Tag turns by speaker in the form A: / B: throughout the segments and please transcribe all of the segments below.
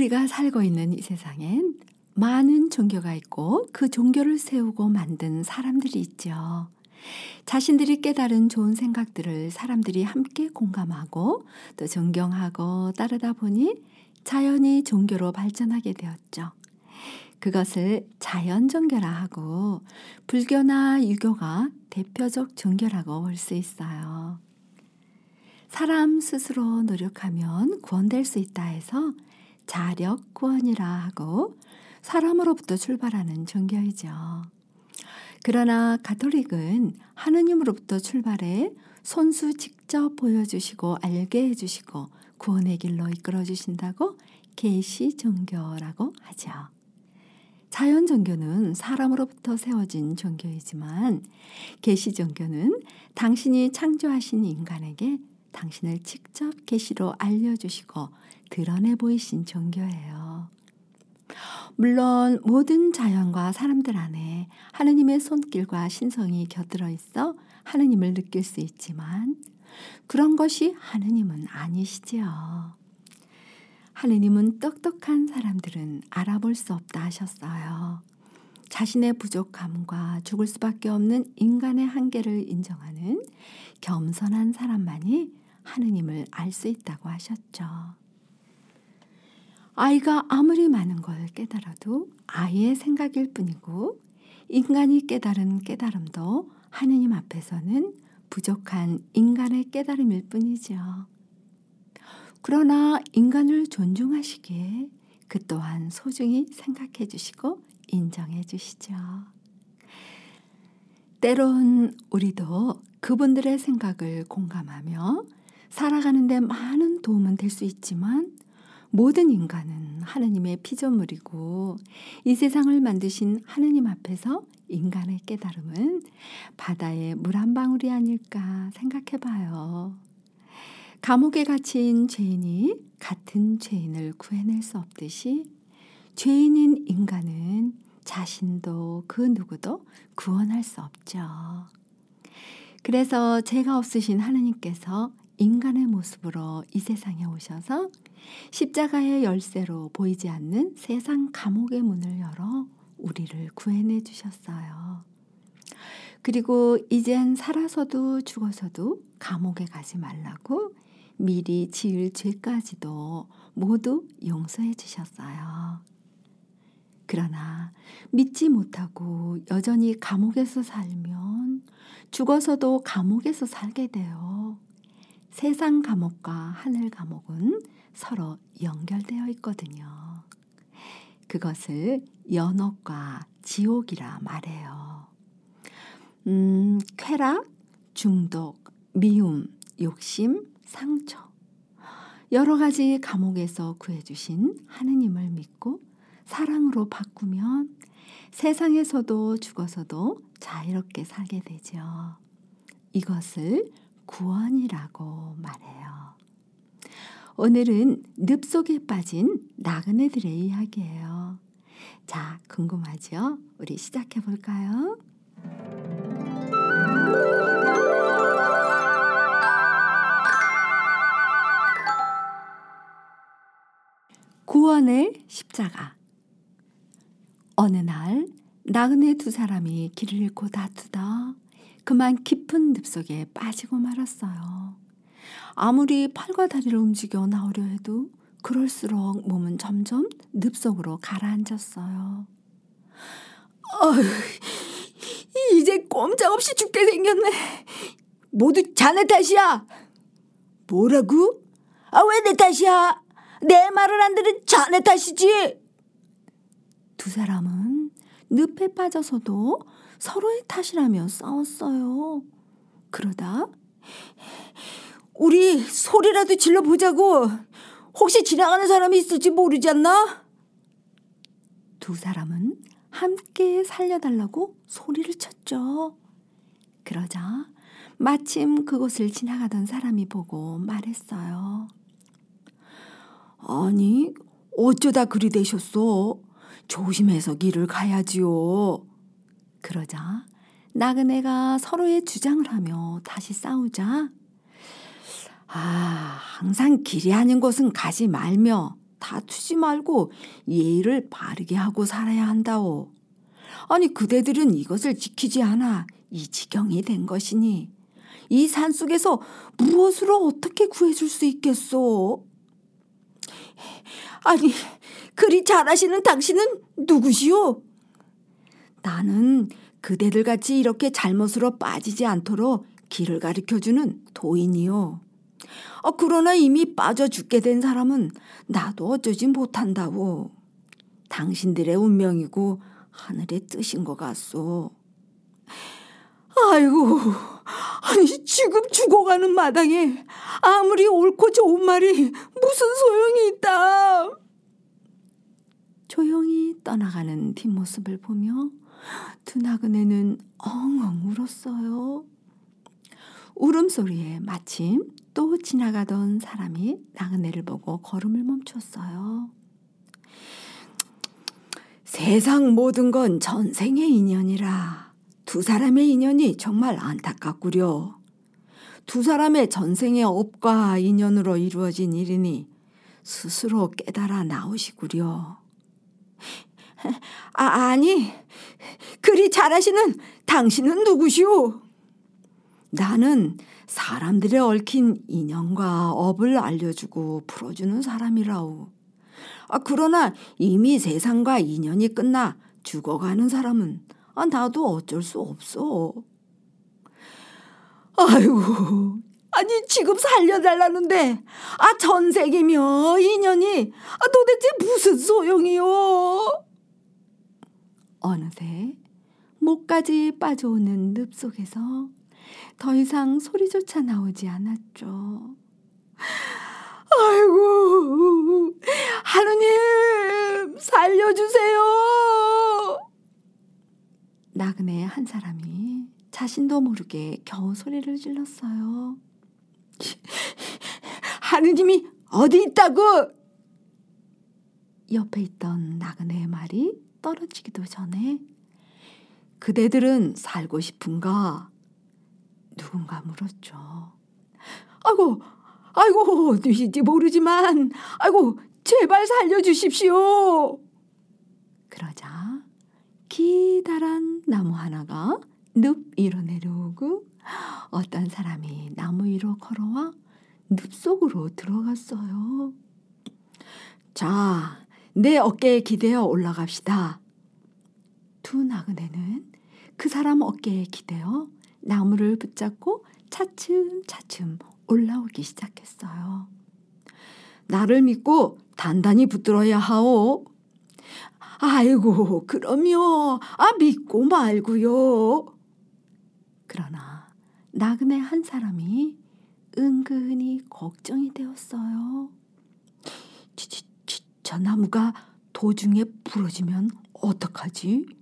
A: 우리가 살고 있는 이 세상엔 많은 종교가 있고 그 종교를 세우고 만든 사람들이 있죠. 자신들이 깨달은 좋은 생각들을 사람들이 함께 공감하고 또 존경하고 따르다 보니 자연이 종교로 발전하게 되었죠. 그것을 자연 종교라 하고 불교나 유교가 대표적 종교라고 볼 수 있어요. 사람 스스로 노력하면 구원될 수 있다 해서 자력 구원이라 하고 사람으로부터 출발하는 종교이죠. 그러나 가톨릭은 하느님으로부터 출발해 손수 직접 보여주시고 알게 해주시고 구원의 길로 이끌어 주신다고 계시 종교라고 하죠. 자연 종교는 사람으로부터 세워진 종교이지만 계시 종교는 당신이 창조하신 인간에게 당신을 직접 계시로 알려주시고 드러내 보이신 종교예요. 물론 모든 자연과 사람들 안에 하느님의 손길과 신성이 곁들어 있어 하느님을 느낄 수 있지만 그런 것이 하느님은 아니시지요. 하느님은 똑똑한 사람들은 알아볼 수 없다 하셨어요. 자신의 부족함과 죽을 수밖에 없는 인간의 한계를 인정하는 겸손한 사람만이 하느님을 알 수 있다고 하셨죠. 아이가 아무리 많은 걸 깨달아도 아이의 생각일 뿐이고 인간이 깨달은 깨달음도 하느님 앞에서는 부족한 인간의 깨달음일 뿐이죠. 그러나 인간을 존중하시기에 그 또한 소중히 생각해 주시고 인정해 주시죠. 때론 우리도 그분들의 생각을 공감하며 살아가는데 많은 도움은 될 수 있지만 모든 인간은 하느님의 피조물이고 이 세상을 만드신 하느님 앞에서 인간의 깨달음은 바다의 물 한 방울이 아닐까 생각해 봐요. 감옥에 갇힌 죄인이 같은 죄인을 구해낼 수 없듯이 죄인인 인간은 자신도 그 누구도 구원할 수 없죠. 그래서 죄가 없으신 하느님께서 인간의 모습으로 이 세상에 오셔서 십자가의 열쇠로 보이지 않는 세상 감옥의 문을 열어 우리를 구해내 주셨어요. 그리고 이젠 살아서도 죽어서도 감옥에 가지 말라고 미리 지을 죄까지도 모두 용서해 주셨어요. 그러나 믿지 못하고 여전히 감옥에서 살면 죽어서도 감옥에서 살게 돼요. 세상 감옥과 하늘 감옥은 서로 연결되어 있거든요. 그것을 연옥과 지옥이라 말해요. 음, 쾌락, 중독, 미움, 욕심, 상처. 여러 가지 감옥에서 구해주신 하느님을 믿고 사랑으로 바꾸면 세상에서도 죽어서도 자유롭게 살게 되죠. 이것을 구원이라고 말해요. 오늘은 늪 속에 빠진 나그네들의 이야기예요. 자, 궁금하죠? 우리 시작해 볼까요? 구원의 십자가. 어느 날 나그네 두 사람이 길을 잃고 다투다 그만 깊은 늪속에 빠지고 말았어요. 아무리 팔과 다리를 움직여 나오려 해도 그럴수록 몸은 점점 늪속으로 가라앉았어요. 어휴, 이제 꼼짝없이 죽게 생겼네. 모두 자네 탓이야. 뭐라고? 아, 왜 내 탓이야? 내 말을 안 들은 자네 탓이지. 두 사람은 늪에 빠져서도 서로의 탓이라며 싸웠어요. 그러다 우리 소리라도 질러 보자고 혹시 지나가는 사람이 있을지 모르지 않나? 두 사람은 함께 살려달라고 소리를 쳤죠. 그러자 마침 그곳을 지나가던 사람이 보고 말했어요. 아니, 어쩌다 그리 되셨어? 조심해서 길을 가야지요. 그러자 나그네가 서로의 주장을 하며 다시 싸우자 아, 항상 길이 아닌 곳은 가지 말며 다투지 말고 예의를 바르게 하고 살아야 한다오. 아니 그대들은 이것을 지키지 않아 이 지경이 된 것이니 이 산속에서 무엇으로 어떻게 구해줄 수 있겠소? 아니 그리 잘하시는 당신은 누구시오? 나는 그대들 같이 이렇게 잘못으로 빠지지 않도록 길을 가르쳐 주는 도인이요. 어, 그러나 이미 빠져 죽게 된 사람은 나도 어쩌지 못한다고. 당신들의 운명이고 하늘의 뜻인 것 같소. 아이고, 아니 지금 죽어가는 마당에 아무리 옳고 좋은 말이 무슨 소용이 있다. 조용히 떠나가는 뒷모습을 보며 두 나그네는 엉엉 울었어요. 울음소리에 마침 또 지나가던 사람이 나그네를 보고 걸음을 멈췄어요. 세상 모든 건 전생의 인연이라 두 사람의 인연이 정말 안타깝구려. 두 사람의 전생의 업과 인연으로 이루어진 일이니 스스로 깨달아 나오시구려. 아, 아니, 그리 잘하시는 당신은 누구시오? 나는 사람들의 얽힌 인연과 업을 알려주고 풀어주는 사람이라오. 아, 그러나 이미 세상과 인연이 끝나 죽어가는 사람은 아, 나도 어쩔 수 없어. 아이고, 아니 지금 살려달라는데 아 전생이며 인연이 아 도대체 무슨 소용이요? 어느새 목까지 빠져오는 늪 속에서 더 이상 소리조차 나오지 않았죠. 아이고, 하느님, 살려주세요! 나그네 한 사람이 자신도 모르게 겨우 소리를 질렀어요. 하느님이 어디 있다고? 옆에 있던 나그네의 말이 떨어지기도 전에 그대들은 살고 싶은가? 누군가 물었죠. 아이고, 아이고, 어디인지 모르지만, 아이고, 제발 살려주십시오. 그러자 기다란 나무 하나가 늪 위로 내려오고 어떤 사람이 나무 위로 걸어와 늪 속으로 들어갔어요. 자, 내 어깨에 기대어 올라갑시다. 두 나그네는 그 사람 어깨에 기대어 나무를 붙잡고 차츰차츰 올라오기 시작했어요. 나를 믿고 단단히 붙들어야 하오. 아이고, 그럼요. 아, 믿고 말고요. 그러나 나그네 한 사람이 은근히 걱정이 되었어요. 지, 저 나무가 도중에 부러지면 어떡하지?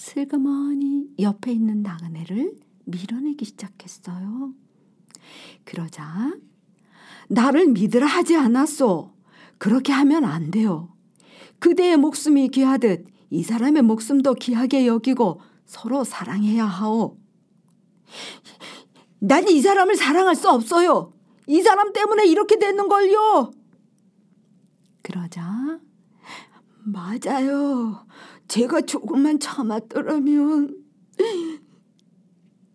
A: 슬그머니 옆에 있는 나그네를 밀어내기 시작했어요. 그러자 나를 믿으라 하지 않았소. 그렇게 하면 안 돼요. 그대의 목숨이 귀하듯 이 사람의 목숨도 귀하게 여기고 서로 사랑해야 하오. 난 이 사람을 사랑할 수 없어요. 이 사람 때문에 이렇게 되는 걸요. 그러자 맞아요. 제가 조금만 참았더라면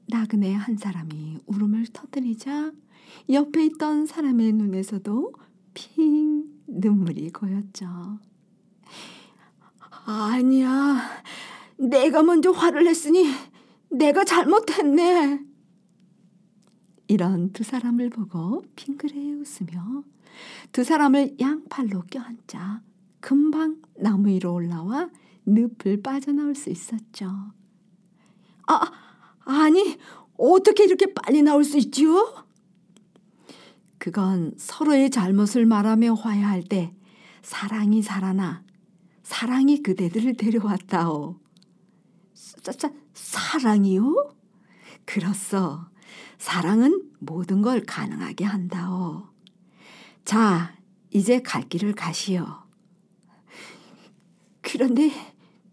A: 나그네 한 사람이 울음을 터뜨리자 옆에 있던 사람의 눈에서도 핑 눈물이 고였죠. 아니야. 내가 먼저 화를 냈으니 내가 잘못했네. 이런 두 사람을 보고 핑그레 웃으며 두 사람을 양팔로 껴안자 금방 나무 위로 올라와 늪을 빠져나올 수 있었죠. 아, 아니, 어떻게 이렇게 빨리 나올 수 있지요? 그건 서로의 잘못을 말하며 화해할 때 사랑이 살아나 사랑이 그대들을 데려왔다오. 사, 사, 사랑이요? 그렇소. 사랑은 모든 걸 가능하게 한다오. 자, 이제 갈 길을 가시오. 그런데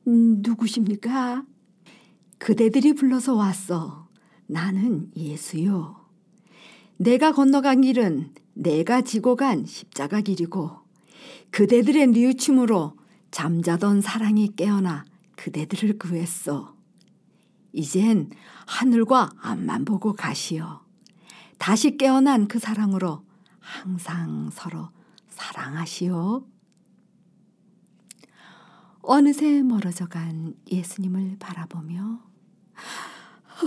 A: 음, 누구십니까? 그대들이 불러서 왔어. 나는 예수요. 내가 건너간 길은 내가 지고 간 십자가 길이고 그대들의 뉘우침으로 잠자던 사랑이 깨어나 그대들을 구했어. 이젠 하늘과 앞만 보고 가시오. 다시 깨어난 그 사랑으로 항상 서로 사랑하시오. 어느새 멀어져 간 예수님을 바라보며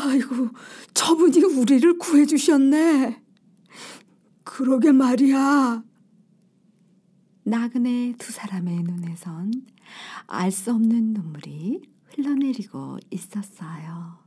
A: 아이고 저분이 우리를 구해주셨네. 그러게 말이야. 나그네 두 사람의 눈에선 알 수 없는 눈물이 흘러내리고 있었어요.